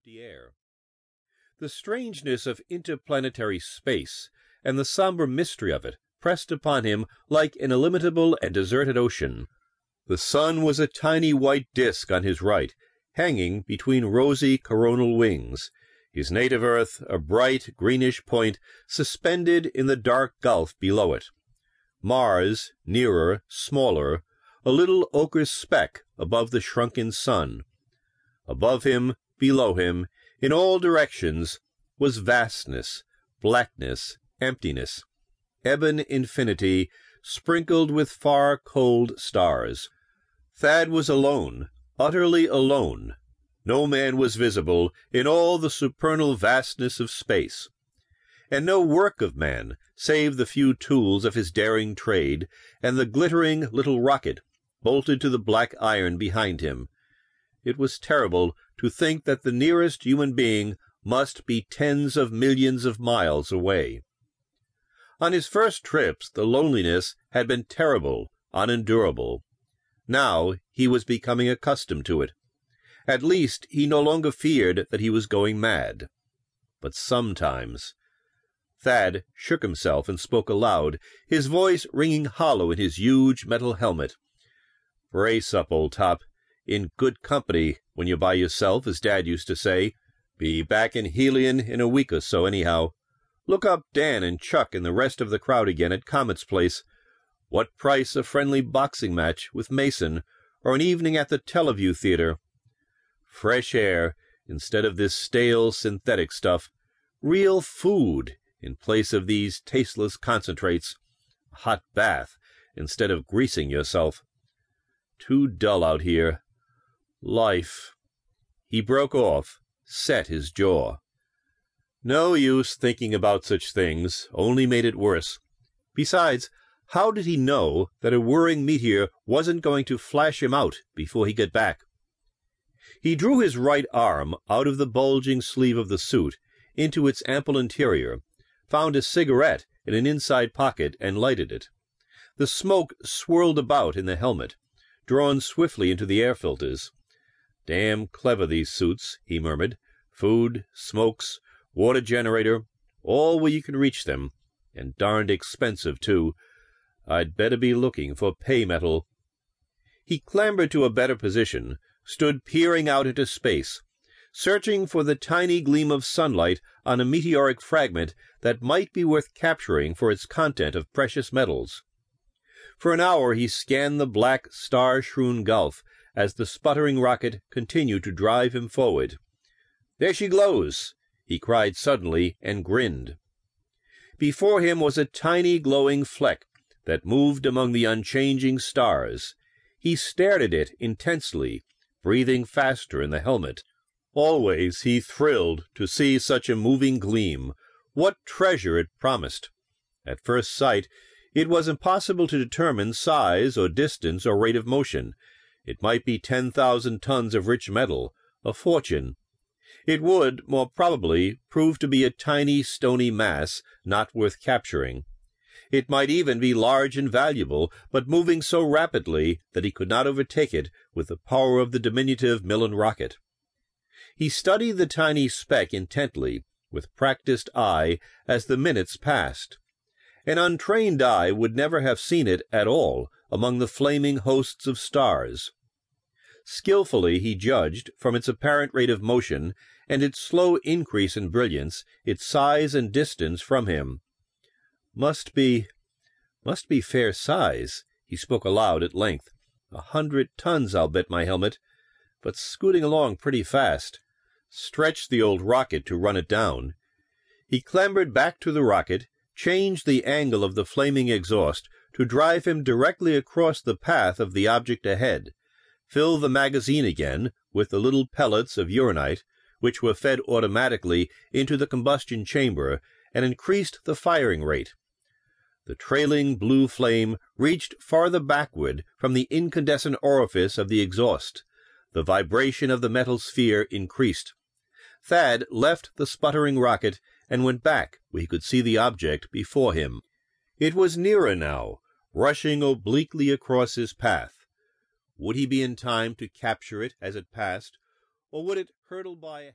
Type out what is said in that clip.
empty air. The strangeness of interplanetary space and the somber mystery of it pressed upon him like an illimitable and deserted ocean. The sun was a tiny white disk on his right, hanging between rosy coronal wings, his native Earth a bright greenish point suspended in the dark gulf below it. Mars, nearer, smaller, a little ochre speck above the shrunken sun. Above him, below him, in all directions, was vastness, blackness, emptiness, ebon infinity, sprinkled with far cold stars. Thad was alone, utterly alone. No man was visible in all the supernal vastness of space. And no work of man, save the few tools of his daring trade, and the glittering little rocket bolted to the black iron behind him. It was terrible to think that the nearest human being must be tens of millions of miles away. On his first trips, the loneliness had been terrible, unendurable. Now he was becoming accustomed to it. At least he no longer feared that he was going mad. But sometimes. Thad shook himself and spoke aloud, his voice ringing hollow in his huge metal helmet. Brace up, old top. In good company when you're by yourself, as Dad used to say. Be back in Helion in a week or so, anyhow. Look up Dan and Chuck and the rest of the crowd again at Comet's place. What price a friendly boxing match with Mason, or an evening at the Teleview Theater? Fresh air instead of this stale synthetic stuff. Real food in place of these tasteless concentrates. Hot bath instead of greasing yourself. Too dull out here. Life. He broke off, set his jaw. No use thinking about such things, only made it worse. Besides, how did he know that a whirring meteor wasn't going to flash him out before he got back? He drew his right arm out of the bulging sleeve of the suit into its ample interior, found a cigarette in an inside pocket, and lighted it. The smoke swirled about in the helmet, drawn swiftly into the air filters. Damn clever, these suits, he murmured. Food, smokes, water generator, all where you can reach them, and darned expensive, too. I'd better be looking for pay metal. He clambered to a better position, stood peering out into space, searching for the tiny gleam of sunlight on a meteoric fragment that might be worth capturing for its content of precious metals. For an hour he scanned the black, star strewn gulf as the sputtering rocket continued to drive him forward. There she glows! he cried suddenly and grinned. Before him was a tiny glowing fleck that moved among the unchanging stars. He stared at it intensely, breathing faster in the helmet. Always he thrilled to see such a moving gleam. What treasure it promised! At first sight, it was impossible to determine size or distance or rate of motion. It might be ten thousand tons of rich metal, a fortune. It would, more probably, prove to be a tiny stony mass not worth capturing. It might even be large and valuable, but moving so rapidly that he could not overtake it with the power of the diminutive Millen rocket. He studied the tiny speck intently, with practiced eye, as the minutes passed. An untrained eye would never have seen it at all among the flaming hosts of stars. Skilfully he judged, from its apparent rate of motion and its slow increase in brilliance, its size and distance from him. Must be, must be fair size, he spoke aloud at length. A hundred tons, I'll bet my helmet, but scooting along pretty fast. Stretched the old rocket to run it down. He clambered back to the rocket, changed the angle of the flaming exhaust to drive him directly across the path of the object ahead, filled the magazine again with the little pellets of uranite, which were fed automatically into the combustion chamber, and increased the firing rate. The trailing blue flame reached farther backward from the incandescent orifice of the exhaust. The vibration of the metal sphere increased. Thad left the sputtering rocket and went back where he could see the object before him. It was nearer now, rushing obliquely across his path. Would he be in time to capture it as it passed, or would it hurtle by ahead?